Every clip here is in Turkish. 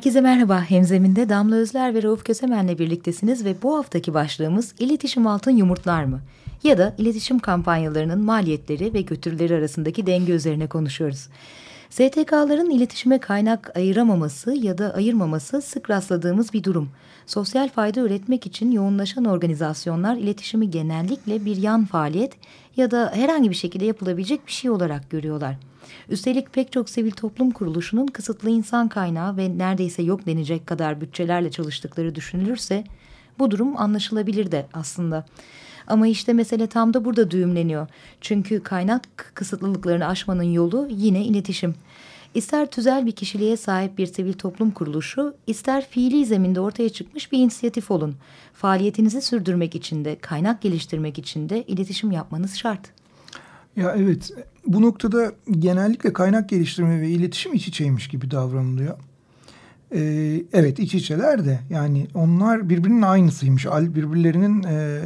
Herkese merhaba. Hemzeminde Damla Özler ve Rauf Kösemen'le birliktesiniz ve bu haftaki başlığımız iletişim altın yumurtlar mı? Ya da iletişim kampanyalarının maliyetleri ve götürüleri arasındaki denge üzerine konuşuyoruz. STK'ların iletişime kaynak ayıramaması ya da ayırmaması sık rastladığımız bir durum. Sosyal fayda üretmek için yoğunlaşan organizasyonlar iletişimi genellikle bir yan faaliyet ya da herhangi bir şekilde yapılabilecek bir şey olarak görüyorlar. Üstelik pek çok sivil toplum kuruluşunun kısıtlı insan kaynağı ve neredeyse yok denecek kadar bütçelerle çalıştıkları düşünülürse bu durum anlaşılabilir de aslında. Ama işte mesele tam da burada düğümleniyor. Çünkü kaynak kısıtlılıklarını aşmanın yolu yine iletişim. İster tüzel bir kişiliğe sahip bir sivil toplum kuruluşu, ister fiili zeminde ortaya çıkmış bir inisiyatif olun. Faaliyetinizi sürdürmek için de, kaynak geliştirmek için de iletişim yapmanız şart. Ya evet, bu noktada genellikle kaynak geliştirme ve iletişim iç içeymiş gibi davranılıyor. Ee, evet iç içeler de yani onlar birbirinin aynısıymış. Birbirlerinin e,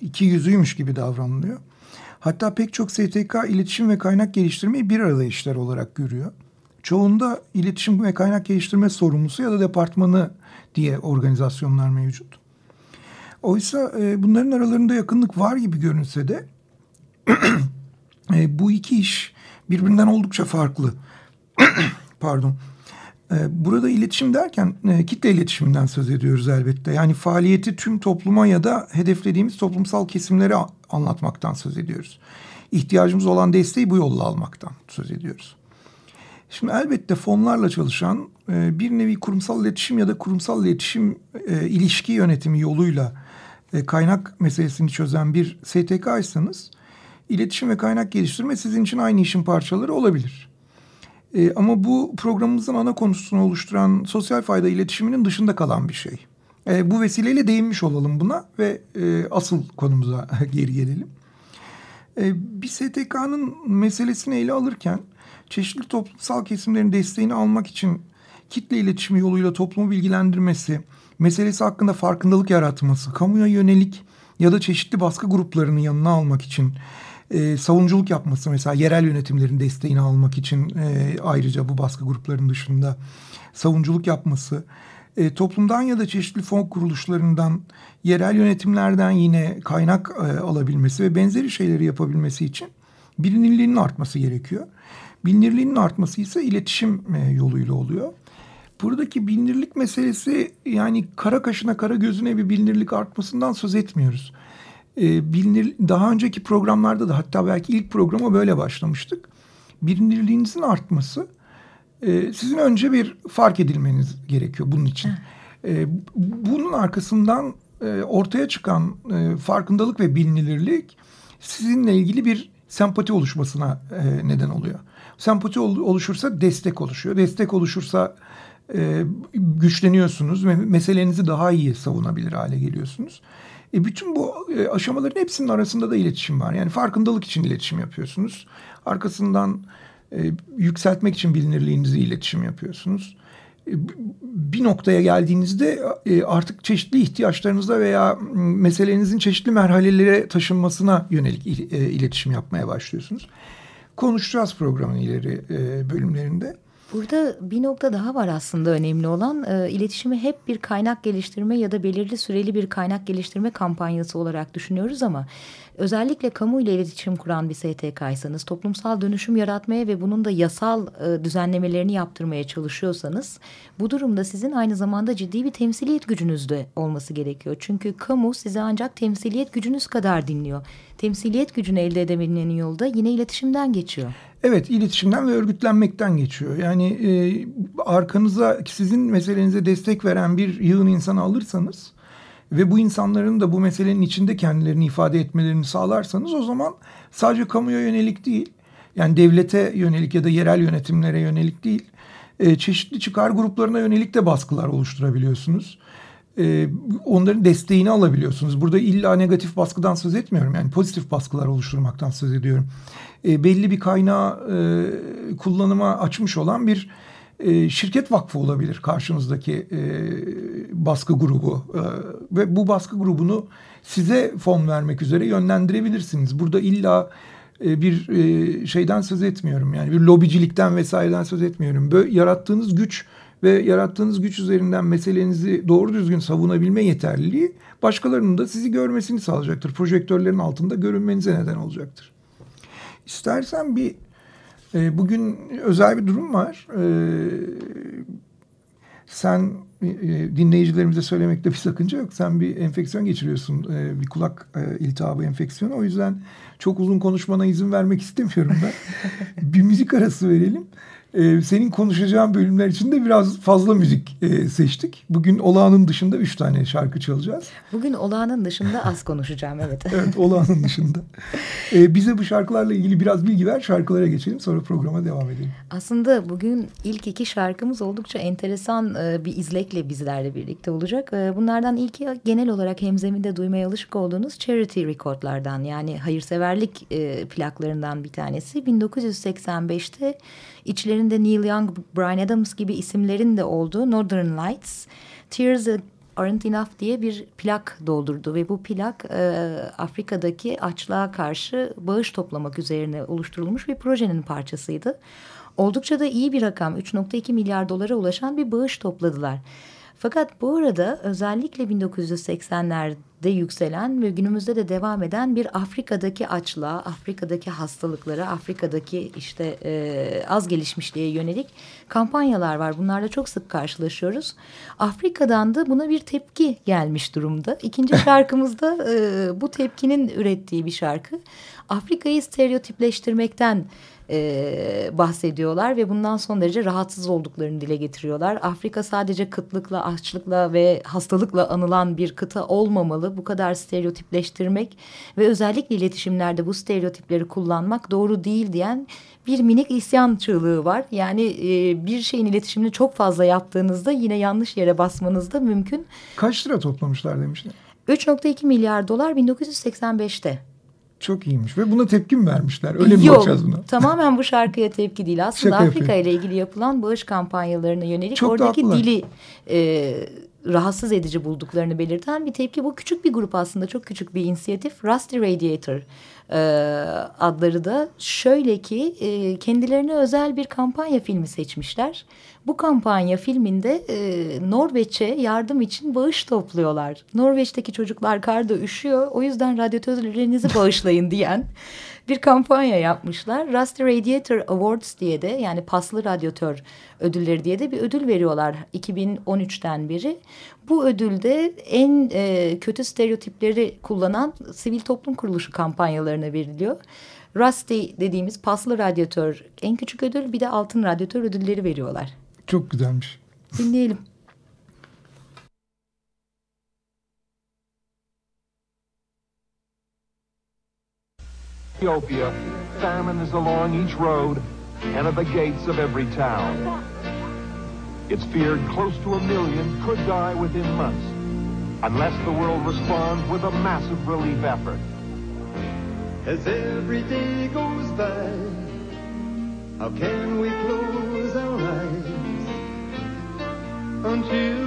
iki yüzüymüş gibi davranılıyor. Hatta pek çok STK iletişim ve kaynak geliştirmeyi bir arada işler olarak görüyor. Çoğunda iletişim ve kaynak geliştirme sorumlusu ya da departmanı diye organizasyonlar mevcut. Oysa e, bunların aralarında yakınlık var gibi görünse de e, bu iki iş birbirinden oldukça farklı. Pardon. E, burada iletişim derken e, kitle iletişiminden söz ediyoruz elbette. Yani faaliyeti tüm topluma ya da hedeflediğimiz toplumsal kesimlere anlatmaktan söz ediyoruz. İhtiyacımız olan desteği bu yolla almaktan söz ediyoruz. Şimdi elbette fonlarla çalışan e, bir nevi kurumsal iletişim ya da kurumsal iletişim e, ilişki yönetimi yoluyla e, kaynak meselesini çözen bir STK'ysanız iletişim ve kaynak geliştirme sizin için aynı işin parçaları olabilir. E, ama bu programımızın ana konusunu oluşturan sosyal fayda iletişiminin dışında kalan bir şey. E, bu vesileyle değinmiş olalım buna ve e, asıl konumuza geri gelelim. E, bir STK'nın meselesini ele alırken çeşitli toplumsal kesimlerin desteğini almak için kitle iletişimi yoluyla toplumu bilgilendirmesi, meselesi hakkında farkındalık yaratması, kamuya yönelik ya da çeşitli baskı gruplarını yanına almak için e, savunuculuk yapması mesela yerel yönetimlerin desteğini almak için e, ayrıca bu baskı gruplarının dışında savunuculuk yapması e, toplumdan ya da çeşitli fon kuruluşlarından yerel yönetimlerden yine kaynak e, alabilmesi ve benzeri şeyleri yapabilmesi için bilinirliğinin artması gerekiyor. Bilinirliğinin artması ise iletişim e, yoluyla oluyor. Buradaki bilinirlik meselesi yani kara kaşına kara gözüne bir bilinirlik artmasından söz etmiyoruz e, bilinir, daha önceki programlarda da hatta belki ilk programa böyle başlamıştık. Bilinirliğinizin artması e, sizin önce bir fark edilmeniz gerekiyor bunun için. E, bunun arkasından e, ortaya çıkan e, farkındalık ve bilinirlik sizinle ilgili bir sempati oluşmasına e, neden oluyor. Sempati oluşursa destek oluşuyor. Destek oluşursa e, güçleniyorsunuz ve meselenizi daha iyi savunabilir hale geliyorsunuz. E bütün bu e, aşamaların hepsinin arasında da iletişim var. Yani farkındalık için iletişim yapıyorsunuz. Arkasından e, yükseltmek için bilinirliğinizi iletişim yapıyorsunuz. E, bir noktaya geldiğinizde e, artık çeşitli ihtiyaçlarınızda veya meselenizin çeşitli merhalelere taşınmasına yönelik e, iletişim yapmaya başlıyorsunuz. Konuşacağız programın ileri e, bölümlerinde. Burada bir nokta daha var aslında önemli olan e, iletişimi hep bir kaynak geliştirme ya da belirli süreli bir kaynak geliştirme kampanyası olarak düşünüyoruz ama özellikle kamu ile iletişim kuran bir STK'ysanız toplumsal dönüşüm yaratmaya ve bunun da yasal e, düzenlemelerini yaptırmaya çalışıyorsanız bu durumda sizin aynı zamanda ciddi bir temsiliyet gücünüz de olması gerekiyor. Çünkü kamu sizi ancak temsiliyet gücünüz kadar dinliyor. Temsiliyet gücünü elde edebilmenin yolu da yine iletişimden geçiyor. Evet iletişimden ve örgütlenmekten geçiyor. Yani e, arkanıza sizin meselenize destek veren bir yığın insanı alırsanız ve bu insanların da bu meselenin içinde kendilerini ifade etmelerini sağlarsanız o zaman sadece kamuya yönelik değil yani devlete yönelik ya da yerel yönetimlere yönelik değil e, çeşitli çıkar gruplarına yönelik de baskılar oluşturabiliyorsunuz. E, onların desteğini alabiliyorsunuz. Burada illa negatif baskıdan söz etmiyorum. Yani pozitif baskılar oluşturmaktan söz ediyorum. E, belli bir kaynağı e, kullanıma açmış olan bir e, şirket vakfı olabilir karşınızdaki e, baskı grubu. E, ve bu baskı grubunu size fon vermek üzere yönlendirebilirsiniz. Burada illa e, bir e, şeyden söz etmiyorum. Yani bir lobicilikten vesaireden söz etmiyorum. Böyle yarattığınız güç ve yarattığınız güç üzerinden meselenizi doğru düzgün savunabilme yeterliliği başkalarının da sizi görmesini sağlayacaktır. Projektörlerin altında görünmenize neden olacaktır. İstersen bir e, bugün özel bir durum var. E, sen e, dinleyicilerimize söylemekte bir sakınca yok. Sen bir enfeksiyon geçiriyorsun. E, bir kulak e, iltihabı enfeksiyonu. O yüzden çok uzun konuşmana izin vermek istemiyorum ben. bir müzik arası verelim. Ee, senin konuşacağın bölümler için de biraz fazla müzik e, seçtik. Bugün olağanın dışında üç tane şarkı çalacağız. Bugün olağanın dışında az konuşacağım evet. evet olağanın dışında. Ee, bize bu şarkılarla ilgili biraz bilgi ver. Şarkılara geçelim sonra programa devam edelim. Aslında bugün ilk iki şarkımız oldukça enteresan e, bir izlekle bizlerle birlikte olacak. E, bunlardan ilki genel olarak hemzeminde duymaya alışık olduğunuz Charity Record'lardan yani hayırseverlik e, plaklarından bir tanesi. 1985'te içlerinde Neil Young, Brian Adams gibi isimlerin de olduğu Northern Lights, Tears Aren't Enough diye bir plak doldurdu ve bu plak e, Afrika'daki açlığa karşı bağış toplamak üzerine oluşturulmuş bir projenin parçasıydı. Oldukça da iyi bir rakam 3.2 milyar dolara ulaşan bir bağış topladılar. Fakat bu arada özellikle 1980'lerde yükselen ve günümüzde de devam eden bir Afrika'daki açlığa, Afrika'daki hastalıklara, Afrika'daki işte e, az gelişmişliğe yönelik kampanyalar var. Bunlarla çok sık karşılaşıyoruz. Afrika'dan da buna bir tepki gelmiş durumda. İkinci şarkımızda e, bu tepkinin ürettiği bir şarkı. Afrika'yı stereotipleştirmekten e, bahsediyorlar ve bundan son derece rahatsız olduklarını dile getiriyorlar. Afrika sadece kıtlıkla, açlıkla ve hastalıkla anılan bir kıta olmamalı. Bu kadar stereotipleştirmek ve özellikle iletişimlerde bu stereotipleri kullanmak doğru değil diyen bir minik isyan çığlığı var. Yani e, bir şeyin iletişimini çok fazla yaptığınızda yine yanlış yere basmanız da mümkün. Kaç lira toplamışlar demişler? 3.2 milyar dolar 1985'te. Çok iyiymiş ve buna tepki mi vermişler? Öyle mi Yok, bakacağız buna? tamamen bu şarkıya tepki değil. Aslında Şaka Afrika yapıyorum. ile ilgili yapılan bağış kampanyalarına yönelik Çok da oradaki dili e, rahatsız edici bulduklarını belirten bir tepki. Bu küçük bir grup aslında çok küçük bir inisiyatif. Rusty Radiator e, adları da şöyle ki e, kendilerine özel bir kampanya filmi seçmişler. Bu kampanya filminde e, Norveç'e yardım için bağış topluyorlar. Norveç'teki çocuklar karda üşüyor o yüzden radyatörlerinizi bağışlayın diyen bir kampanya yapmışlar. Rusty Radiator Awards diye de yani paslı radyatör ödülleri diye de bir ödül veriyorlar 2013'ten beri. Bu ödülde en e, kötü stereotipleri kullanan sivil toplum kuruluşu kampanyalarına veriliyor. Rusty dediğimiz paslı radyatör en küçük ödül bir de altın radyatör ödülleri veriyorlar. Çok güzelmiş. Dinleyelim. Ethiopia, famine is along each road and at the gates of every town. It's feared close to a million could die within months unless the world responds with a massive relief effort. As every day goes by, how can we close until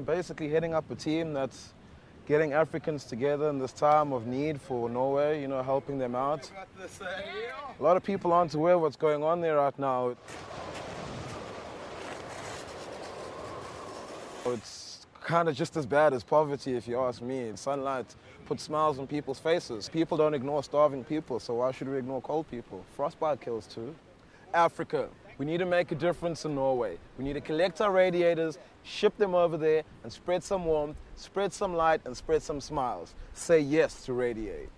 I'm basically heading up a team that's getting Africans together in this time of need for Norway, you know, helping them out. A lot of people aren't aware what's going on there right now. It's kind of just as bad as poverty, if you ask me. Sunlight puts smiles on people's faces. People don't ignore starving people, so why should we ignore cold people? Frostbite kills too. Africa, we need to make a difference in Norway. We need to collect our radiators, ship them over there, and spread some warmth, spread some light, and spread some smiles. Say yes to Radiate.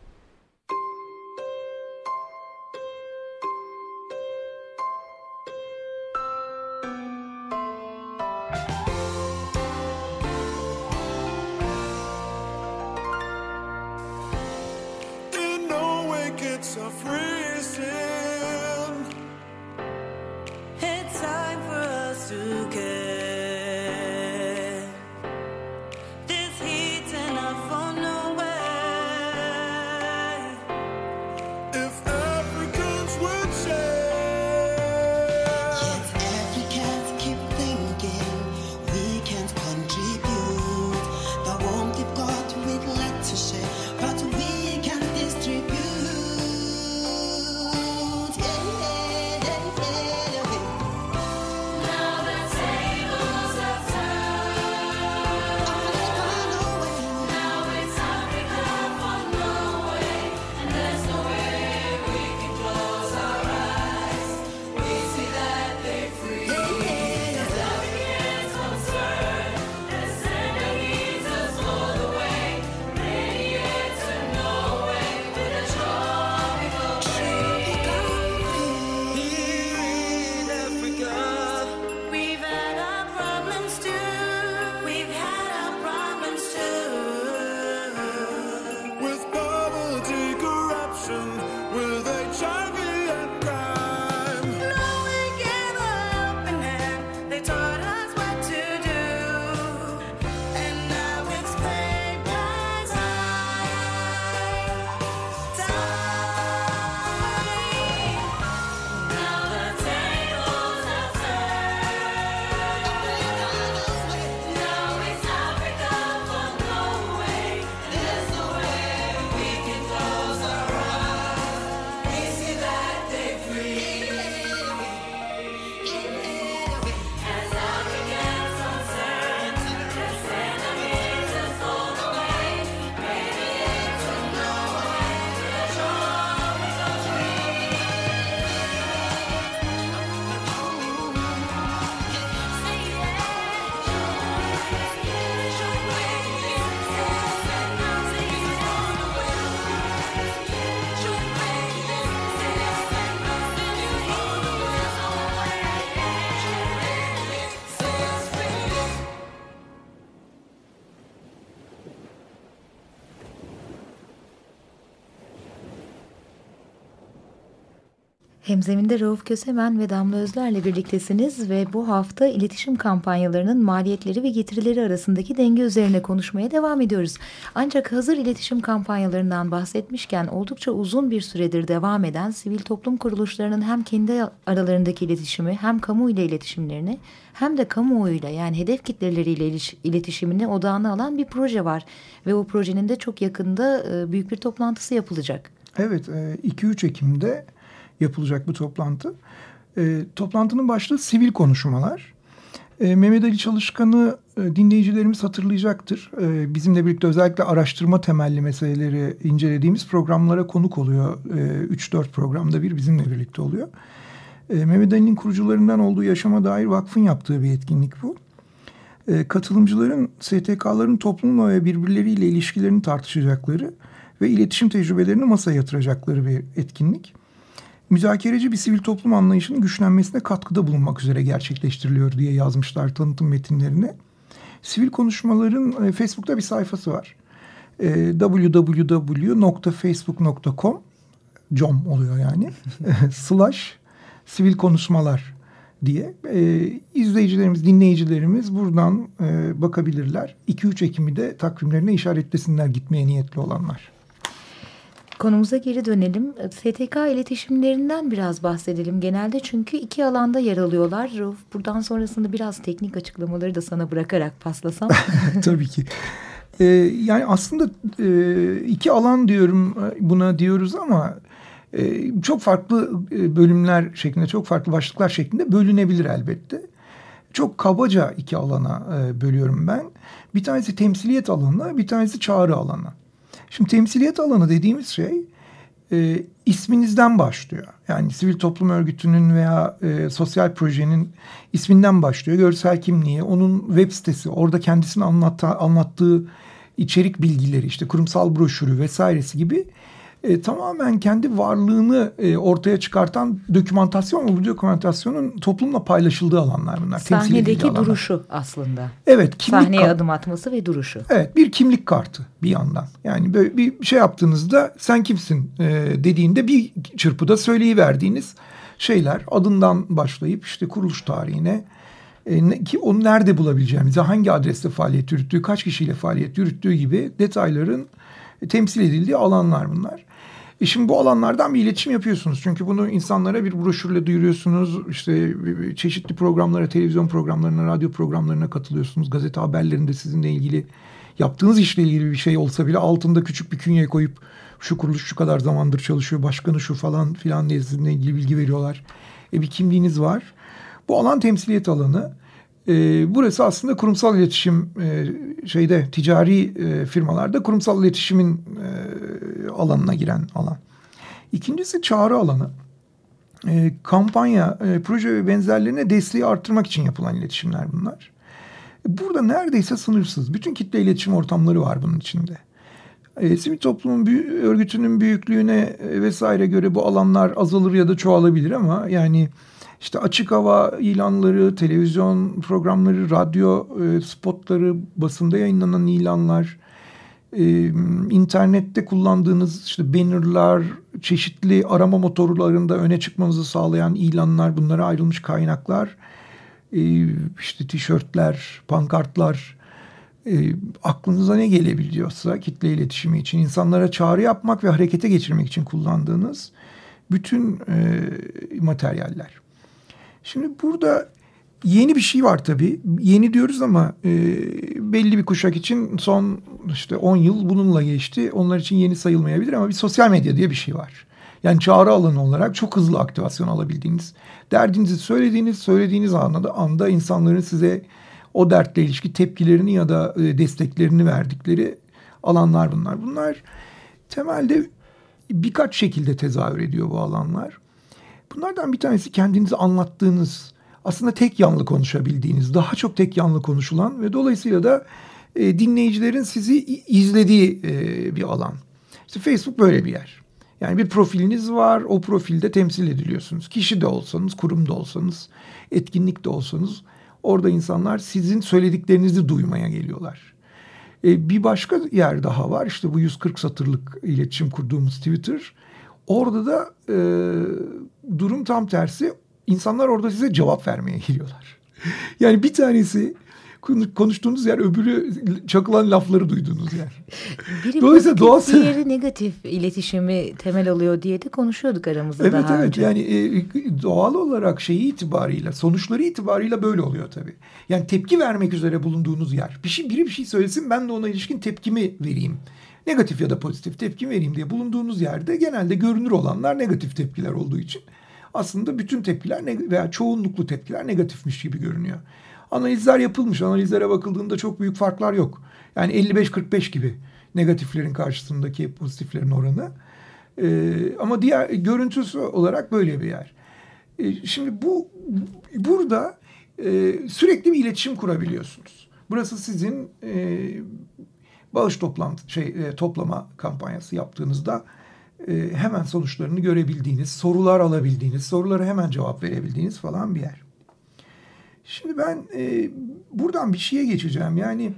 Hemzeminde Rauf Kösemen ve Damla Özler'le birliktesiniz ve bu hafta iletişim kampanyalarının maliyetleri ve getirileri arasındaki denge üzerine konuşmaya devam ediyoruz. Ancak hazır iletişim kampanyalarından bahsetmişken oldukça uzun bir süredir devam eden sivil toplum kuruluşlarının hem kendi aralarındaki iletişimi hem kamu ile iletişimlerini hem de kamuoyuyla yani hedef kitleleriyle iletişimini odağına alan bir proje var. Ve o projenin de çok yakında büyük bir toplantısı yapılacak. Evet, e, 2-3 Ekim'de yapılacak bu toplantı. E, toplantının başlığı sivil konuşmalar. E, Mehmet Ali Çalışkan'ı e, dinleyicilerimiz hatırlayacaktır. E, bizimle birlikte özellikle araştırma temelli meseleleri incelediğimiz programlara konuk oluyor. E, 3-4 programda bir bizimle birlikte oluyor. E, Mehmet Ali'nin kurucularından olduğu Yaşama Dair Vakfın yaptığı bir etkinlik bu. E, katılımcıların STK'ların toplumla ve birbirleriyle ilişkilerini tartışacakları ve iletişim tecrübelerini masaya yatıracakları bir etkinlik. Müzakereci bir sivil toplum anlayışının güçlenmesine katkıda bulunmak üzere gerçekleştiriliyor diye yazmışlar tanıtım metinlerine. Sivil konuşmaların e, Facebook'ta bir sayfası var. E, www.facebook.com com oluyor yani. slash sivil konuşmalar diye. E, izleyicilerimiz, dinleyicilerimiz buradan e, bakabilirler. 2-3 Ekim'i de takvimlerine işaretlesinler gitmeye niyetli olanlar. Konumuza geri dönelim. STK iletişimlerinden biraz bahsedelim genelde çünkü iki alanda yer alıyorlar. Buradan sonrasında biraz teknik açıklamaları da sana bırakarak paslasam. Tabii ki. Ee, yani aslında e, iki alan diyorum e, buna diyoruz ama e, çok farklı e, bölümler şeklinde, çok farklı başlıklar şeklinde bölünebilir elbette. Çok kabaca iki alana e, bölüyorum ben. Bir tanesi temsiliyet alanı, bir tanesi çağrı alanı. Şimdi temsiliyet alanı dediğimiz şey e, isminizden başlıyor. Yani sivil toplum örgütünün veya e, sosyal projenin isminden başlıyor. Görsel kimliği, onun web sitesi, orada kendisini anlatta, anlattığı içerik bilgileri, işte kurumsal broşürü vesairesi gibi e, tamamen kendi varlığını e, ortaya çıkartan dokümantasyon ve bu dokümantasyonun toplumla paylaşıldığı alanlar bunlar. Sahnedeki alanlar. duruşu aslında. Evet. Kimlik Sahneye adım atması ve duruşu. Evet bir kimlik kartı bir yandan. Yani böyle bir şey yaptığınızda sen kimsin e, dediğinde bir çırpıda söyleyiverdiğiniz şeyler adından başlayıp işte kuruluş tarihine e, ki onu nerede bulabileceğimizi, hangi adreste faaliyet yürüttüğü, kaç kişiyle faaliyet yürüttüğü gibi detayların temsil edildiği alanlar bunlar. E şimdi bu alanlardan bir iletişim yapıyorsunuz. Çünkü bunu insanlara bir broşürle duyuruyorsunuz. İşte çeşitli programlara, televizyon programlarına, radyo programlarına katılıyorsunuz. Gazete haberlerinde sizinle ilgili yaptığınız işle ilgili bir şey olsa bile altında küçük bir künye koyup şu kuruluş şu kadar zamandır çalışıyor, başkanı şu falan filan diye sizinle ilgili bilgi veriyorlar. E bir kimliğiniz var. Bu alan temsiliyet alanı. E, burası aslında kurumsal iletişim e, şeyde ticari e, firmalarda kurumsal iletişimin e, alanına giren alan. İkincisi çağrı alanı. E, kampanya, e, proje ve benzerlerine desteği arttırmak için yapılan iletişimler bunlar. Burada neredeyse sınırsız. Bütün kitle iletişim ortamları var bunun içinde. E, sivil toplumun örgütünün büyüklüğüne e, vesaire göre bu alanlar azalır ya da çoğalabilir ama yani işte açık hava ilanları, televizyon programları, radyo e, spotları, basında yayınlanan ilanlar, e, internette kullandığınız işte bannerlar, çeşitli arama motorlarında öne çıkmanızı sağlayan ilanlar, bunlara ayrılmış kaynaklar, e, işte tişörtler, pankartlar, e, aklınıza ne gelebiliyorsa kitle iletişimi için insanlara çağrı yapmak ve harekete geçirmek için kullandığınız bütün e, materyaller. Şimdi burada yeni bir şey var tabii. Yeni diyoruz ama e, belli bir kuşak için son işte 10 yıl bununla geçti. Onlar için yeni sayılmayabilir ama bir sosyal medya diye bir şey var. Yani çağrı alanı olarak çok hızlı aktivasyon alabildiğiniz, derdinizi söylediğiniz, söylediğiniz anda, anda insanların size o dertle ilişki tepkilerini ya da e, desteklerini verdikleri alanlar bunlar. Bunlar temelde birkaç şekilde tezahür ediyor bu alanlar. Bunlardan bir tanesi kendinizi anlattığınız, aslında tek yanlı konuşabildiğiniz, daha çok tek yanlı konuşulan ve dolayısıyla da e, dinleyicilerin sizi izlediği e, bir alan. İşte Facebook böyle bir yer. Yani bir profiliniz var, o profilde temsil ediliyorsunuz. Kişi de olsanız, kurum da olsanız, etkinlik de olsanız orada insanlar sizin söylediklerinizi duymaya geliyorlar. E, bir başka yer daha var. İşte bu 140 satırlık iletişim kurduğumuz Twitter. Orada da e, durum tam tersi. İnsanlar orada size cevap vermeye geliyorlar. Yani bir tanesi konu- konuştuğunuz yer öbürü çakılan lafları duyduğunuz yer. Biri Dolayısıyla doğal- diğeri negatif iletişimi temel alıyor diye de konuşuyorduk aramızda Evet daha evet önce. yani e, doğal olarak şeyi itibarıyla sonuçları itibarıyla böyle oluyor tabii. Yani tepki vermek üzere bulunduğunuz yer. Bir şey biri bir şey söylesin ben de ona ilişkin tepkimi vereyim. Negatif ya da pozitif tepki vereyim diye bulunduğunuz yerde genelde görünür olanlar negatif tepkiler olduğu için aslında bütün tepkiler veya çoğunluklu tepkiler negatifmiş gibi görünüyor. Analizler yapılmış. Analizlere bakıldığında çok büyük farklar yok. Yani 55-45 gibi negatiflerin karşısındaki pozitiflerin oranı. Ee, ama diğer görüntüsü olarak böyle bir yer. Ee, şimdi bu burada e, sürekli bir iletişim kurabiliyorsunuz. Burası sizin e, bağış toplantı şey e, toplama kampanyası yaptığınızda hemen sonuçlarını görebildiğiniz, sorular alabildiğiniz, sorulara hemen cevap verebildiğiniz falan bir yer. Şimdi ben e, buradan bir şeye geçeceğim. Yani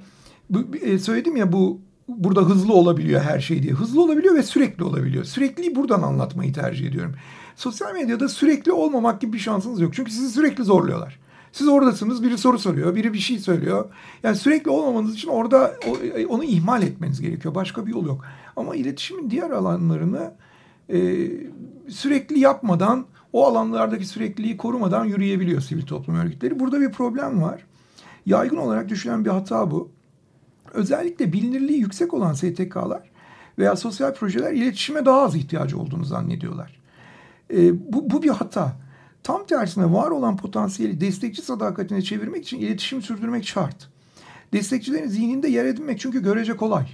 bu, e, söyledim ya bu burada hızlı olabiliyor her şey diye. Hızlı olabiliyor ve sürekli olabiliyor. Sürekli buradan anlatmayı tercih ediyorum. Sosyal medyada sürekli olmamak gibi bir şansınız yok. Çünkü sizi sürekli zorluyorlar. Siz oradasınız biri soru soruyor biri bir şey söylüyor. Yani sürekli olmamanız için orada o- onu ihmal etmeniz gerekiyor. Başka bir yol yok. Ama iletişimin diğer alanlarını e, sürekli yapmadan o alanlardaki sürekliliği korumadan yürüyebiliyor sivil toplum örgütleri. Burada bir problem var. Yaygın olarak düşülen bir hata bu. Özellikle bilinirliği yüksek olan STK'lar veya sosyal projeler iletişime daha az ihtiyacı olduğunu zannediyorlar. E, bu, bu bir hata. Tam tersine var olan potansiyeli destekçi sadakatine çevirmek için iletişim sürdürmek şart. Destekçilerin zihninde yer edinmek çünkü görece kolay.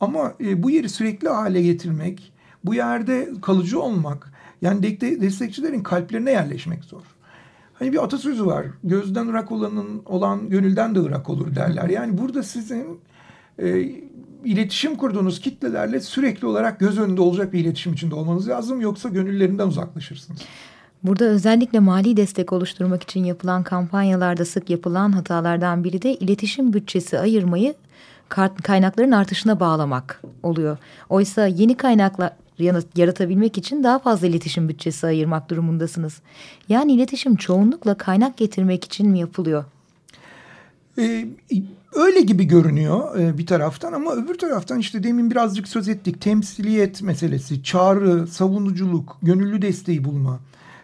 Ama e, bu yeri sürekli hale getirmek, bu yerde kalıcı olmak, yani de- destekçilerin kalplerine yerleşmek zor. Hani bir atasözü var. Gözden ırak olanın olan gönülden de ırak olur derler. Yani burada sizin e, iletişim kurduğunuz kitlelerle sürekli olarak göz önünde olacak bir iletişim içinde olmanız lazım. Yoksa gönüllerinden uzaklaşırsınız. Burada özellikle mali destek oluşturmak için yapılan kampanyalarda sık yapılan hatalardan biri de iletişim bütçesi ayırmayı kaynakların artışına bağlamak oluyor. Oysa yeni kaynaklar yaratabilmek için daha fazla iletişim bütçesi ayırmak durumundasınız. Yani iletişim çoğunlukla kaynak getirmek için mi yapılıyor? Ee, öyle gibi görünüyor e, bir taraftan ama öbür taraftan işte demin birazcık söz ettik. Temsiliyet meselesi, çağrı, savunuculuk, gönüllü desteği bulma,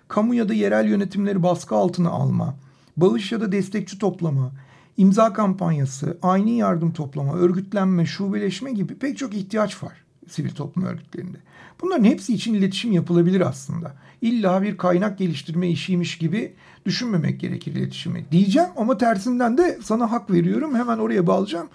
kamu ya da yerel yönetimleri baskı altına alma, bağış ya da destekçi toplama, imza kampanyası, aynı yardım toplama, örgütlenme, şubeleşme gibi pek çok ihtiyaç var sivil toplum örgütlerinde. Bunların hepsi için iletişim yapılabilir aslında. İlla bir kaynak geliştirme işiymiş gibi düşünmemek gerekir iletişimi. Diyeceğim ama tersinden de sana hak veriyorum. Hemen oraya bağlayacağım.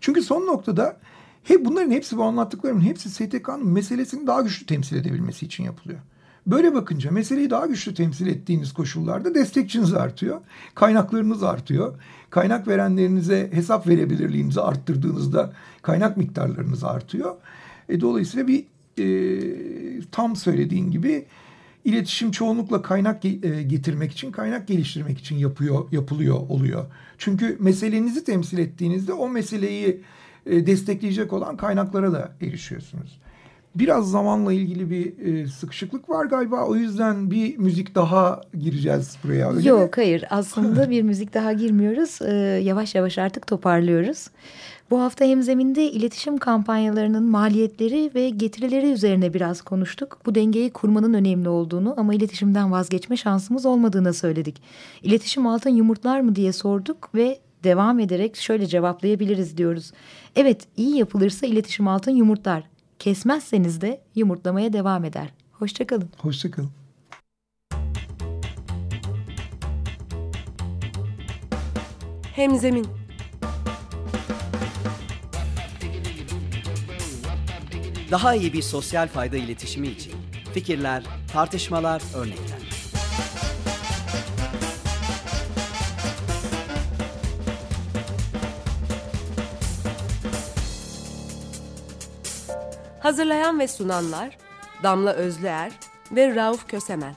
Çünkü son noktada hep bunların hepsi bu anlattıklarımın hepsi STK'nın meselesini daha güçlü temsil edebilmesi için yapılıyor. Böyle bakınca meseleyi daha güçlü temsil ettiğiniz koşullarda destekçiniz artıyor. Kaynaklarınız artıyor. Kaynak verenlerinize hesap verebilirliğinizi arttırdığınızda kaynak miktarlarınız artıyor. E, dolayısıyla bir e, tam söylediğin gibi iletişim çoğunlukla kaynak e, getirmek için, kaynak geliştirmek için yapıyor, yapılıyor oluyor. Çünkü meselenizi temsil ettiğinizde o meseleyi e, destekleyecek olan kaynaklara da erişiyorsunuz. Biraz zamanla ilgili bir e, sıkışıklık var galiba. O yüzden bir müzik daha gireceğiz buraya. Öyle mi? Yok hayır aslında bir müzik daha girmiyoruz. Ee, yavaş yavaş artık toparlıyoruz. Bu hafta hemzeminde iletişim kampanyalarının maliyetleri ve getirileri üzerine biraz konuştuk. Bu dengeyi kurmanın önemli olduğunu ama iletişimden vazgeçme şansımız olmadığını söyledik. İletişim altın yumurtlar mı diye sorduk ve devam ederek şöyle cevaplayabiliriz diyoruz. Evet iyi yapılırsa iletişim altın yumurtlar. Kesmezseniz de yumurtlamaya devam eder. Hoşçakalın. Hoşçakalın. Hemzemin Daha iyi bir sosyal fayda iletişimi için fikirler, tartışmalar, örnekler. Hazırlayan ve sunanlar Damla Özlüer ve Rauf Kösemen